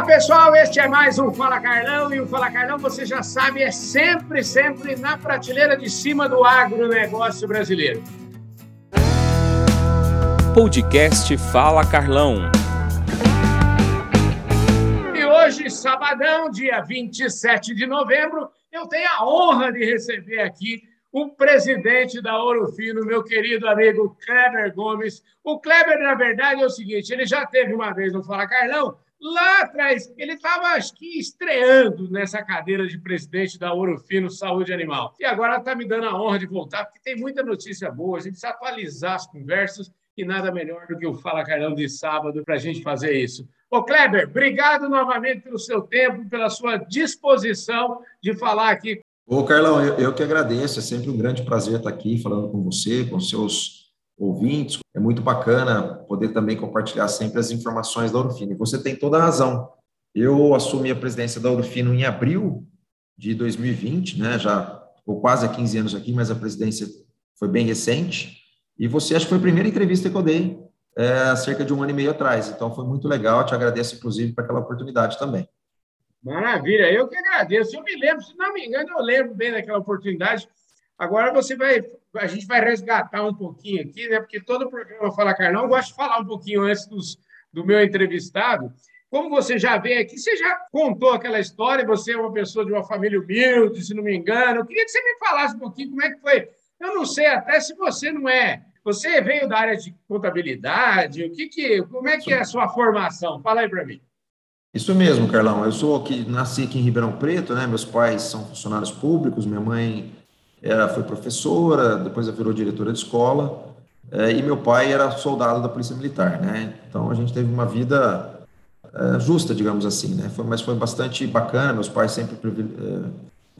Olá, pessoal. Este é mais um Fala Carlão. E o Fala Carlão, você já sabe, é sempre, sempre na prateleira de cima do agronegócio brasileiro. Podcast Fala Carlão. E hoje, sabadão, dia 27 de novembro, eu tenho a honra de receber aqui o presidente da Ouro Fino, meu querido amigo Kleber Gomes. O Kleber, na verdade, é o seguinte: ele já teve uma vez no Fala Carlão, lá atrás, ele estava, acho que, estreando nessa cadeira de presidente da Ouro Fino Saúde Animal. E agora está me dando a honra de voltar, porque tem muita notícia boa, a gente precisa atualizar as conversas e nada melhor do que o Fala Carlão de sábado para a gente fazer isso. Ô, Kleber, obrigado novamente pelo seu tempo, pela sua disposição de falar aqui. Ô, Carlão, eu, eu que agradeço, é sempre um grande prazer estar aqui falando com você, com seus ouvintes. É muito bacana poder também compartilhar sempre as informações da Orofino. E você tem toda a razão. Eu assumi a presidência da Orofino em abril de 2020, né? Já ficou quase há 15 anos aqui, mas a presidência foi bem recente. E você, acho que foi a primeira entrevista que eu dei é, há cerca de um ano e meio atrás. Então, foi muito legal. Te agradeço, inclusive, por aquela oportunidade também. Maravilha, eu que agradeço. Eu me lembro, se não me engano, eu lembro bem daquela oportunidade. Agora você vai a gente vai resgatar um pouquinho aqui, né? Porque todo programa Fala Carlão, eu gosto de falar um pouquinho antes dos, do meu entrevistado. Como você já veio aqui, você já contou aquela história, você é uma pessoa de uma família humilde, se não me engano. Eu queria que você me falasse um pouquinho como é que foi. Eu não sei até se você não é. Você veio da área de contabilidade, o que que, como é que é a sua formação? Fala aí para mim. Isso mesmo, Carlão. Eu sou aqui, nasci aqui em Ribeirão Preto, né? Meus pais são funcionários públicos, minha mãe era, foi professora, depois ela virou diretora de escola, é, e meu pai era soldado da Polícia Militar, né? Então a gente teve uma vida é, justa, digamos assim, né? Foi, mas foi bastante bacana, meus pais sempre é,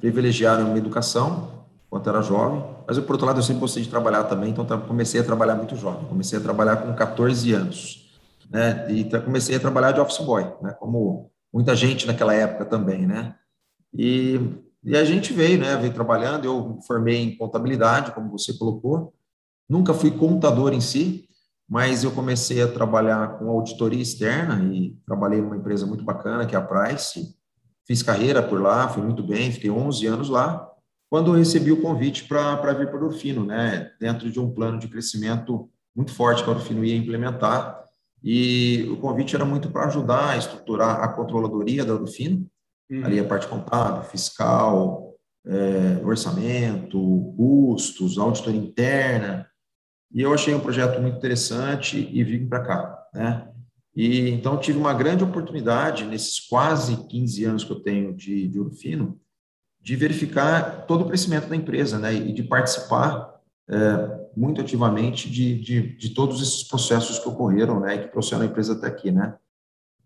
privilegiaram a minha educação, enquanto era jovem, mas eu, por outro lado, eu sempre gostei de trabalhar também, então comecei a trabalhar muito jovem, comecei a trabalhar com 14 anos, né? E comecei a trabalhar de office boy, né? Como muita gente naquela época também, né? E e a gente veio, né, veio trabalhando, eu formei em contabilidade, como você colocou, nunca fui contador em si, mas eu comecei a trabalhar com auditoria externa e trabalhei numa empresa muito bacana, que é a Price, fiz carreira por lá, fui muito bem, fiquei 11 anos lá, quando eu recebi o convite para vir para o Orfino, né, dentro de um plano de crescimento muito forte que a Orfino ia implementar, e o convite era muito para ajudar a estruturar a controladoria da Orfino, Uhum. Ali a parte contábil, fiscal, é, orçamento, custos, auditoria interna. E eu achei um projeto muito interessante e vim para cá, né? E então tive uma grande oportunidade nesses quase 15 anos que eu tenho de, de Ouro Fino de verificar todo o crescimento da empresa, né? E de participar é, muito ativamente de, de, de, todos esses processos que ocorreram, né? E que trouxeram a empresa até aqui, né?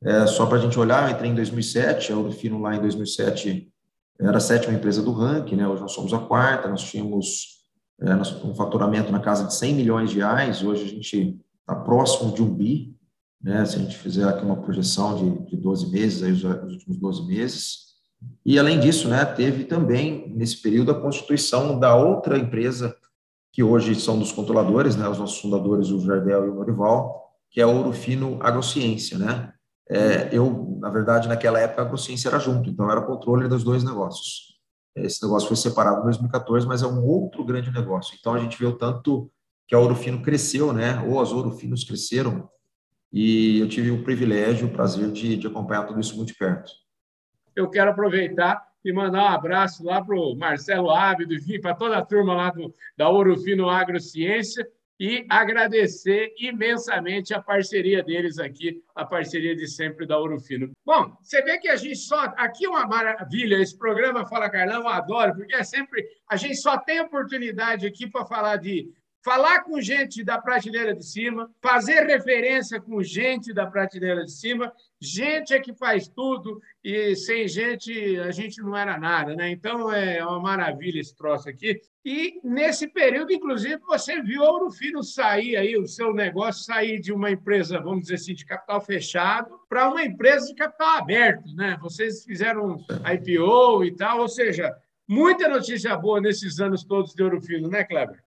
É, só para a gente olhar, eu entrei em 2007, a Urufino lá em 2007 era a sétima empresa do ranking, né? hoje nós somos a quarta, nós tínhamos é, um faturamento na casa de 100 milhões de reais, hoje a gente está próximo de um bi, né? se a gente fizer aqui uma projeção de, de 12 meses, aí os, os últimos 12 meses, e além disso, né, teve também nesse período a constituição da outra empresa que hoje são dos controladores, né, os nossos fundadores, o Jardel e o Norival, que é a Ouro Fino Agrociência, né? É, eu, na verdade, naquela época, a AgroCiência era junto, então era controle dos dois negócios. Esse negócio foi separado em 2014, mas é um outro grande negócio. Então, a gente viu tanto que a Ouro Fino cresceu, né? Ou as Ouro Finos cresceram, e eu tive o privilégio, o prazer de, de acompanhar tudo isso muito perto. Eu quero aproveitar e mandar um abraço lá para o Marcelo Ábido, enfim, para toda a turma lá do, da Ouro Fino Agrociência, e agradecer imensamente a parceria deles aqui, a parceria de sempre da Ouro Fino. Bom, você vê que a gente só. Aqui é uma maravilha, esse programa Fala Carlão, eu adoro, porque é sempre. A gente só tem oportunidade aqui para falar de falar com gente da prateleira de cima, fazer referência com gente da prateleira de cima. Gente é que faz tudo e sem gente a gente não era nada, né? Então é uma maravilha esse troço aqui. E nesse período, inclusive, você viu o Ouro Fino sair aí, o seu negócio sair de uma empresa, vamos dizer assim, de capital fechado para uma empresa de capital aberto, né? Vocês fizeram IPO e tal, ou seja, muita notícia boa nesses anos todos de Ouro Fino, né, Kleber?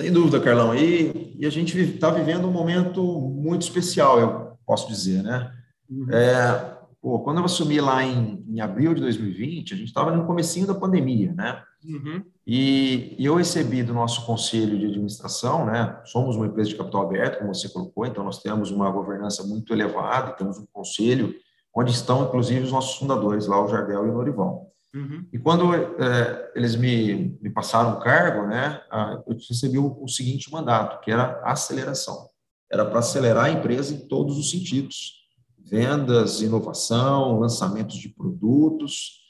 Sem dúvida, Carlão. E, e a gente está vivendo um momento muito especial, eu posso dizer, né? Uhum. É, pô, quando eu assumi lá em, em abril de 2020, a gente estava no comecinho da pandemia, né? Uhum. E, e, eu recebi do nosso conselho de administração, né? Somos uma empresa de capital aberto, como você colocou, então nós temos uma governança muito elevada, temos um conselho onde estão, inclusive, os nossos fundadores, lá o Jardel e o Norival. Uhum. E quando é, eles me, me passaram o cargo, né, eu recebi o, o seguinte mandato, que era aceleração. Era para acelerar a empresa em todos os sentidos. Vendas, inovação, lançamentos de produtos.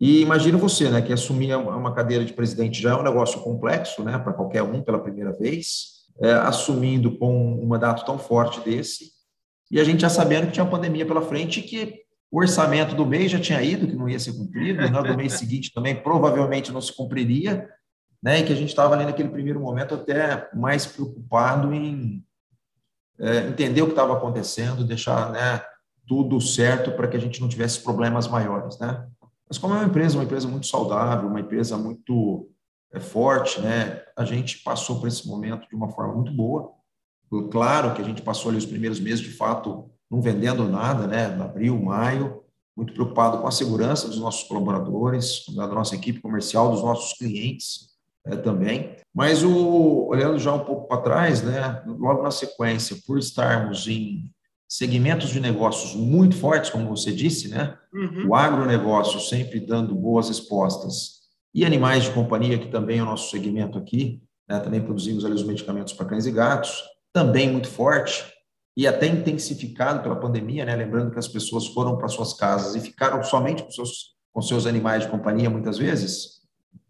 E imagina você, né, que assumir uma cadeira de presidente já é um negócio complexo, né, para qualquer um pela primeira vez, é, assumindo com um mandato tão forte desse, e a gente já sabendo que tinha uma pandemia pela frente e que o orçamento do mês já tinha ido, que não ia ser cumprido, né? do mês seguinte também provavelmente não se cumpriria, né? e que a gente estava ali naquele primeiro momento até mais preocupado em é, entender o que estava acontecendo, deixar né, tudo certo para que a gente não tivesse problemas maiores. Né? Mas como é uma empresa, uma empresa muito saudável, uma empresa muito é, forte, né? a gente passou por esse momento de uma forma muito boa. Claro que a gente passou ali os primeiros meses, de fato, não vendendo nada, né? Abril, maio, muito preocupado com a segurança dos nossos colaboradores, da nossa equipe comercial, dos nossos clientes é, também. Mas o, olhando já um pouco para trás, né? Logo na sequência, por estarmos em segmentos de negócios muito fortes, como você disse, né? Uhum. O agronegócio sempre dando boas respostas e animais de companhia, que também é o nosso segmento aqui, né? também produzimos ali os medicamentos para cães e gatos, também muito forte e até intensificado pela pandemia, né? Lembrando que as pessoas foram para suas casas e ficaram somente com seus, com seus animais de companhia muitas vezes.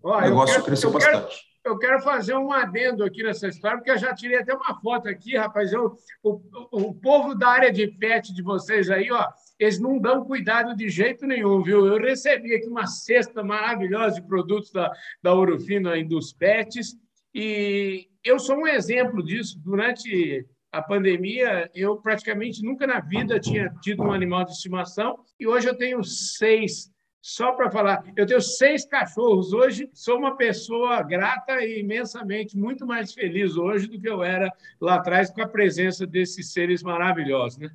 Ó, o negócio quero, cresceu bastante. Quero, eu quero fazer um adendo aqui nessa história, porque eu já tirei até uma foto aqui, rapaz. Eu, o, o povo da área de pet de vocês aí, ó, eles não dão cuidado de jeito nenhum, viu? Eu recebi aqui uma cesta maravilhosa de produtos da, da Urufino e dos pets, e eu sou um exemplo disso. Durante a pandemia, eu praticamente nunca na vida tinha tido um animal de estimação e hoje eu tenho seis. Só para falar, eu tenho seis cachorros hoje, sou uma pessoa grata e imensamente muito mais feliz hoje do que eu era lá atrás com a presença desses seres maravilhosos, né?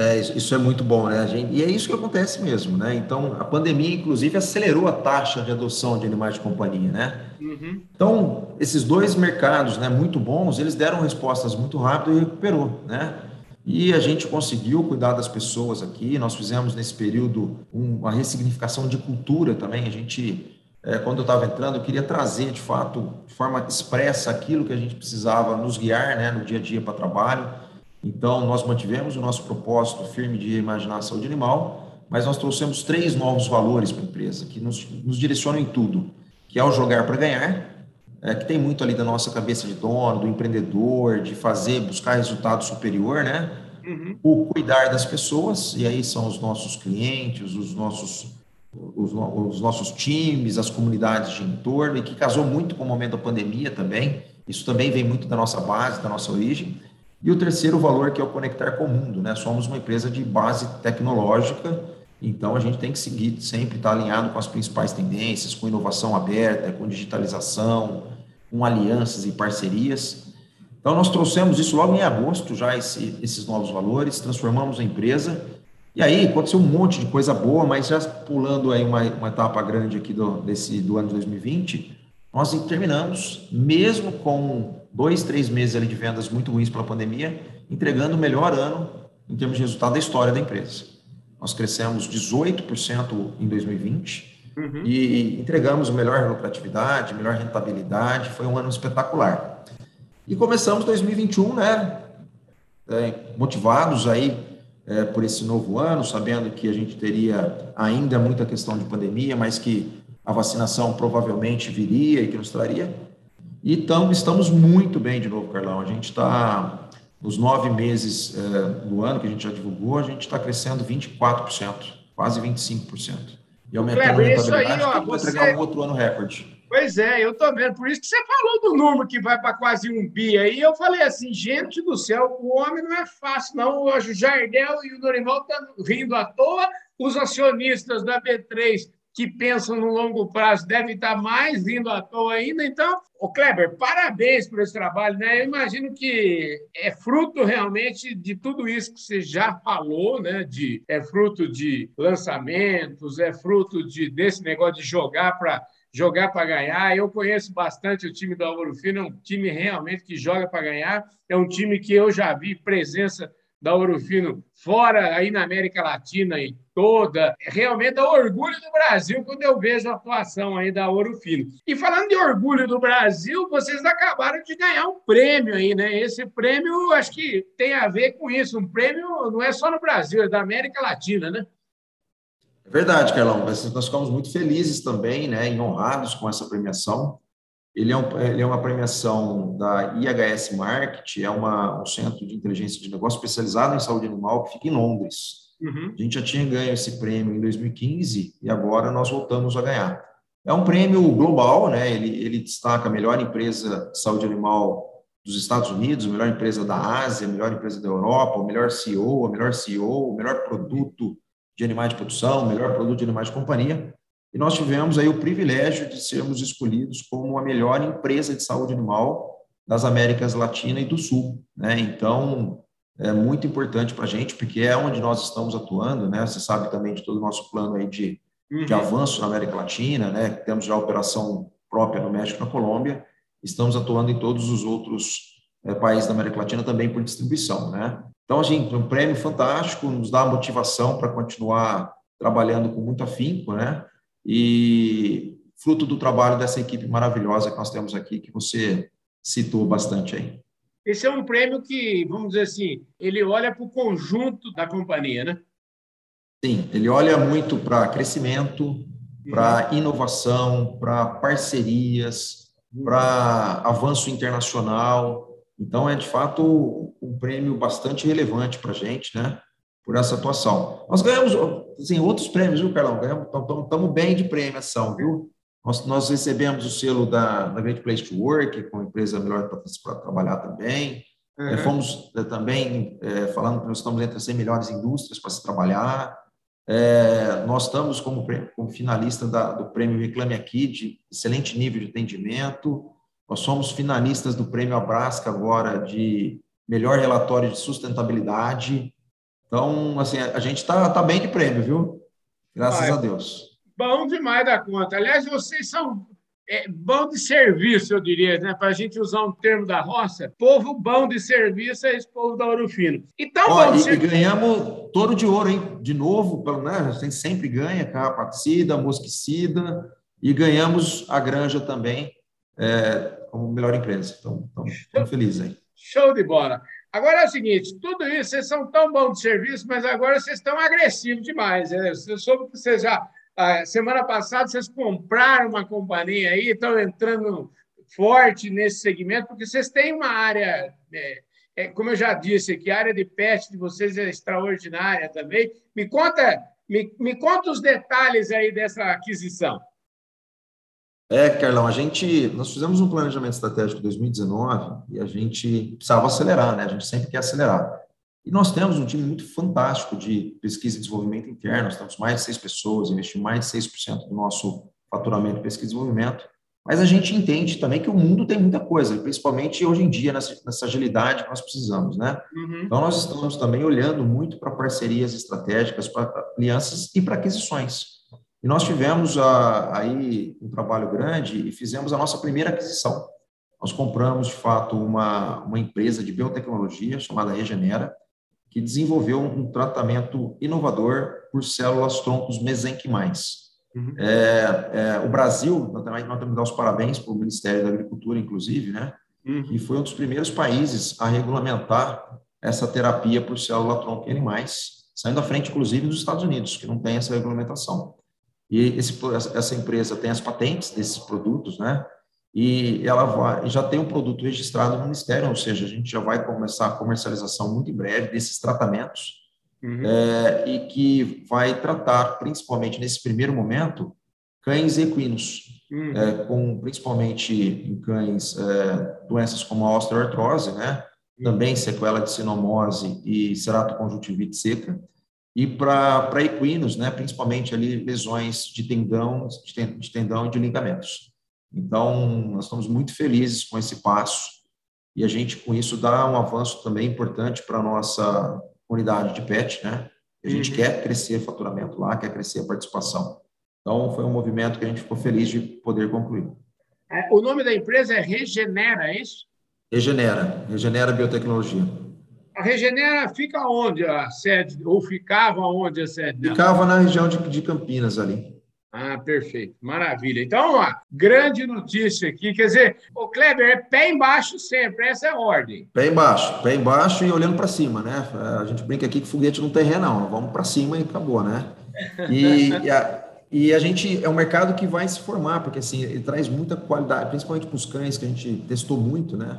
É, isso é muito bom, né, gente? E é isso que acontece mesmo, né? Então, a pandemia, inclusive, acelerou a taxa de adoção de animais de companhia, né? Uhum. Então, esses dois mercados, né, muito bons, eles deram respostas muito rápido e recuperou, né? E a gente conseguiu cuidar das pessoas aqui. Nós fizemos nesse período uma ressignificação de cultura também. A gente, é, quando eu estava entrando, eu queria trazer de fato, de forma expressa, aquilo que a gente precisava nos guiar, né, no dia a dia para trabalho então, nós mantivemos o nosso propósito firme de imaginar a saúde animal, mas nós trouxemos três novos valores para a empresa, que nos, nos direcionam em tudo, que é o jogar para ganhar, é, que tem muito ali da nossa cabeça de dono, do empreendedor, de fazer, buscar resultado superior, né? Uhum. O cuidar das pessoas, e aí são os nossos clientes, os nossos, os, os nossos times, as comunidades de entorno, e que casou muito com o momento da pandemia também. Isso também vem muito da nossa base, da nossa origem. E o terceiro valor, que é o conectar com o mundo, né? Somos uma empresa de base tecnológica, então a gente tem que seguir sempre estar alinhado com as principais tendências, com inovação aberta, com digitalização, com alianças e parcerias. Então nós trouxemos isso logo em agosto, já esse, esses novos valores, transformamos a empresa. E aí aconteceu um monte de coisa boa, mas já pulando aí uma, uma etapa grande aqui do, desse, do ano 2020, nós terminamos, mesmo com dois, três meses ali de vendas muito ruins pela pandemia, entregando o melhor ano em termos de resultado da história da empresa. Nós crescemos 18% em 2020 uhum. e entregamos melhor lucratividade, melhor rentabilidade, foi um ano espetacular. E começamos 2021, né, é, motivados aí é, por esse novo ano, sabendo que a gente teria ainda muita questão de pandemia, mas que a vacinação provavelmente viria e que nos traria. E tam, estamos muito bem de novo, Carlão. A gente está, nos nove meses é, do ano que a gente já divulgou, a gente está crescendo 24%, quase 25%. E aumentando Kleber, a rentabilidade para você... entregar um outro ano recorde. Pois é, eu estou vendo. Por isso que você falou do número que vai para quase um bi aí. Eu falei assim, gente do céu, o homem não é fácil, não. Hoje o Jardel e o Dorival estão rindo à toa, os acionistas da B3 que pensam no longo prazo devem estar mais vindo à toa ainda. Então, o Kleber, parabéns por esse trabalho. Né? Eu imagino que é fruto realmente de tudo isso que você já falou, né? de, é fruto de lançamentos, é fruto de, desse negócio de jogar para jogar para ganhar. Eu conheço bastante o time do Álvaro Fino, é um time realmente que joga para ganhar. É um time que eu já vi presença da Ouro Fino fora aí na América Latina e toda. Realmente é orgulho do Brasil quando eu vejo a atuação aí da Ouro Fino. E falando de orgulho do Brasil, vocês acabaram de ganhar um prêmio aí, né? Esse prêmio acho que tem a ver com isso. Um prêmio não é só no Brasil, é da América Latina, né? É verdade, Carlão. Nós ficamos muito felizes também, né, e honrados com essa premiação. Ele é, um, ele é uma premiação da IHS Market, é uma, um centro de inteligência de negócio especializado em saúde animal que fica em Londres. Uhum. A gente já tinha ganho esse prêmio em 2015 e agora nós voltamos a ganhar. É um prêmio global, né? Ele, ele destaca a melhor empresa de saúde animal dos Estados Unidos, a melhor empresa da Ásia, a melhor empresa da Europa, o melhor CEO, a melhor CEO, o melhor produto de animais de produção, o melhor produto de animais de companhia. E nós tivemos aí o privilégio de sermos escolhidos como a melhor empresa de saúde animal das Américas Latina e do Sul. Né? Então, é muito importante para a gente, porque é onde nós estamos atuando. Né? Você sabe também de todo o nosso plano aí de, uhum. de avanço na América Latina, né? temos já operação própria no México e na Colômbia, estamos atuando em todos os outros é, países da América Latina também por distribuição. Né? Então, assim, um prêmio fantástico, nos dá motivação para continuar trabalhando com muito afinco, né? E fruto do trabalho dessa equipe maravilhosa que nós temos aqui, que você citou bastante aí. Esse é um prêmio que, vamos dizer assim, ele olha para o conjunto da companhia, né? Sim, ele olha muito para crescimento, para uhum. inovação, para parcerias, uhum. para avanço internacional. Então, é de fato um prêmio bastante relevante para a gente, né? Por essa atuação. Nós ganhamos assim, outros prêmios, viu, Carlão? Estamos bem de premiação, viu? Nós, nós recebemos o selo da, da Great Place to Work, com a empresa melhor para trabalhar também. Uhum. É, fomos é, também é, falando que nós estamos entre as 100 melhores indústrias para se trabalhar. É, nós estamos como, como finalista da, do prêmio Reclame Aqui, de excelente nível de atendimento. Nós somos finalistas do prêmio Abrasca agora de melhor relatório de sustentabilidade. Então, assim, a gente está tá bem de prêmio, viu? Graças a Deus. Bom demais da conta. Aliás, vocês são é, bom de serviço, eu diria, né? para a gente usar um termo da roça. Povo bom de serviço é esse povo da Ouro Fino. Então, Ó, e, e, ganhamos touro de ouro, hein? De novo, né? a gente sempre ganha carrapaticida, mosquicida, e ganhamos a granja também é, como melhor empresa. Então, estamos felizes aí. Show de bola. Agora é o seguinte: tudo isso, vocês são tão bons de serviço, mas agora vocês estão agressivos demais. Né? Eu soube que vocês já. semana passada, vocês compraram uma companhia aí, estão entrando forte nesse segmento, porque vocês têm uma área. É, é, como eu já disse aqui, a área de pet de vocês é extraordinária também. Me conta, me, me conta os detalhes aí dessa aquisição. É, Carlão, a gente, nós fizemos um planejamento estratégico em 2019 e a gente precisava acelerar, né? A gente sempre quer acelerar. E nós temos um time muito fantástico de pesquisa e desenvolvimento interno, nós temos mais de seis pessoas, investimos mais de 6% do nosso faturamento em pesquisa e desenvolvimento, mas a gente entende também que o mundo tem muita coisa, principalmente hoje em dia, nessa, nessa agilidade que nós precisamos, né? Uhum. Então, nós estamos também olhando muito para parcerias estratégicas, para alianças e para aquisições. E nós tivemos a, aí um trabalho grande e fizemos a nossa primeira aquisição. Nós compramos, de fato, uma, uma empresa de biotecnologia chamada Regenera, que desenvolveu um tratamento inovador por células troncos mesenquimais. Uhum. É, é, o Brasil, também nós temos que dar os parabéns para o Ministério da Agricultura, inclusive, né? Uhum. E foi um dos primeiros países a regulamentar essa terapia por célula tronco em animais, saindo à frente, inclusive, dos Estados Unidos, que não tem essa regulamentação. E esse, essa empresa tem as patentes desses produtos, né? E ela vai, já tem um produto registrado no Ministério, ou seja, a gente já vai começar a comercialização muito em breve desses tratamentos, uhum. é, e que vai tratar, principalmente nesse primeiro momento, cães equinos, uhum. é, com principalmente em cães é, doenças como a osteoartrose, né? Uhum. Também sequela de sinomose e ceratoconjuntivite seca e para equinos, né, principalmente ali lesões de tendão, de tendão e de ligamentos. Então, nós estamos muito felizes com esse passo e a gente, com isso, dá um avanço também importante para a nossa unidade de PET, né? A gente uhum. quer crescer o faturamento lá, quer crescer a participação. Então, foi um movimento que a gente ficou feliz de poder concluir. É, o nome da empresa é Regenera, é isso? Regenera, Regenera Biotecnologia. A Regenera fica onde a sede, ou ficava onde a sede? Ficava na região de, de Campinas ali. Ah, perfeito, maravilha. Então, ó, grande notícia aqui, quer dizer, o Kleber é pé embaixo sempre, essa é a ordem. Pé embaixo, pé embaixo e olhando para cima, né? A gente brinca aqui que foguete não tem ré, não, vamos para cima e acabou, né? E, e, a, e, a, gente é um mercado que vai se formar, porque assim, ele traz muita qualidade, principalmente para os cães, que a gente testou muito, né?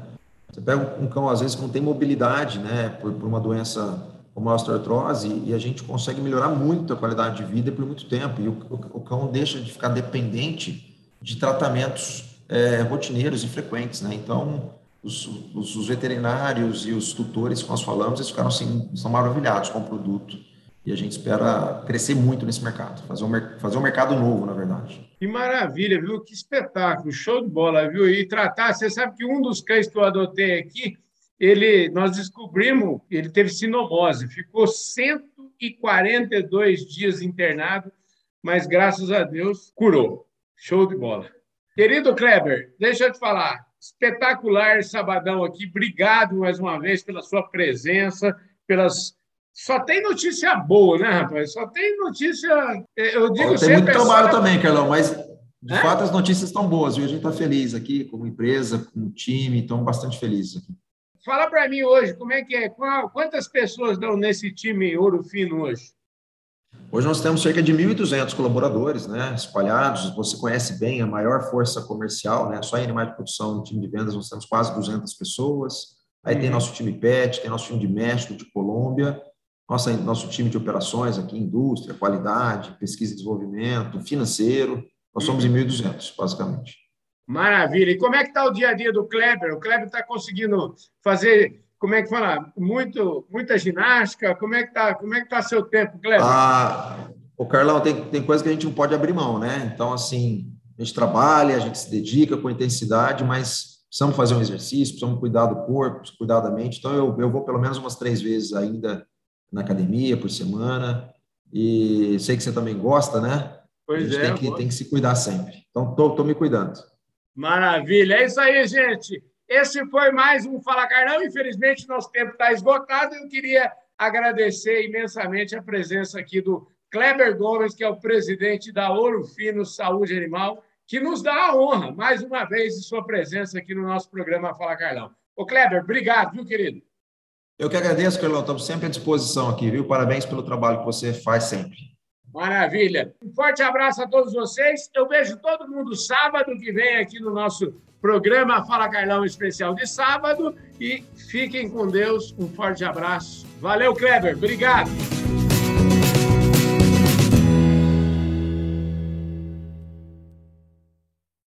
Você pega um cão, às vezes, que não tem mobilidade, né, por, por uma doença como a osteoartrose, e a gente consegue melhorar muito a qualidade de vida por muito tempo, e o, o, o cão deixa de ficar dependente de tratamentos é, rotineiros e frequentes, né? Então, os, os, os, veterinários e os tutores que nós falamos, eles ficaram assim, são maravilhados com o produto e a gente espera crescer muito nesse mercado, fazer um, fazer um mercado novo, na verdade. Que maravilha, viu? Que espetáculo, show de bola, viu? E tratar, você sabe que um dos cães que eu adotei aqui, ele, nós descobrimos, ele teve sinomose, ficou 142 dias internado, mas graças a Deus curou. Show de bola. Querido Kleber, deixa eu te falar, espetacular sabadão aqui. Obrigado mais uma vez pela sua presença, pelas só tem notícia boa, né, rapaz? Só tem notícia. É, eu digo Tem muito trabalho só... também, Carlão, mas de é? fato as notícias estão boas, viu? A gente está feliz aqui, como empresa, como time, estamos bastante felizes aqui. Fala para mim hoje, como é que é? Quantas pessoas dão nesse time Ouro Fino hoje? Hoje nós temos cerca de 1.200 colaboradores, né, espalhados. Você conhece bem a maior força comercial, né? Só em animais de produção, no time de vendas, nós temos quase 200 pessoas. Aí uhum. tem nosso time PET, tem nosso time de México, de Colômbia nossa, nosso time de operações aqui, indústria, qualidade, pesquisa e desenvolvimento, financeiro, nós somos uhum. em 1.200, basicamente. Maravilha. E como é que está o dia a dia do Kleber? O Kleber está conseguindo fazer, como é que fala, muito, muita ginástica? Como é que está como é que tá seu tempo, Kleber? Ah, o Carlão, tem, tem coisa que a gente não pode abrir mão, né? Então, assim, a gente trabalha, a gente se dedica com intensidade, mas precisamos fazer um exercício, precisamos cuidar do corpo, cuidar da mente. Então, eu, eu vou pelo menos umas três vezes ainda na academia por semana. E sei que você também gosta, né? Pois a gente é. Tem que, tem que se cuidar sempre. Então, estou me cuidando. Maravilha. É isso aí, gente. Esse foi mais um Fala Carlão. Infelizmente, nosso tempo está esgotado. Eu queria agradecer imensamente a presença aqui do Kleber Gomes, que é o presidente da Ouro Fino Saúde Animal, que nos dá a honra, mais uma vez, de sua presença aqui no nosso programa Fala Carlão. Ô, Kleber, obrigado, viu, querido? Eu que agradeço, Carlão. Estamos sempre à disposição aqui, viu? Parabéns pelo trabalho que você faz sempre. Maravilha. Um forte abraço a todos vocês. Eu vejo todo mundo sábado que vem aqui no nosso programa Fala Carlão especial de sábado. E fiquem com Deus. Um forte abraço. Valeu, Kleber. Obrigado.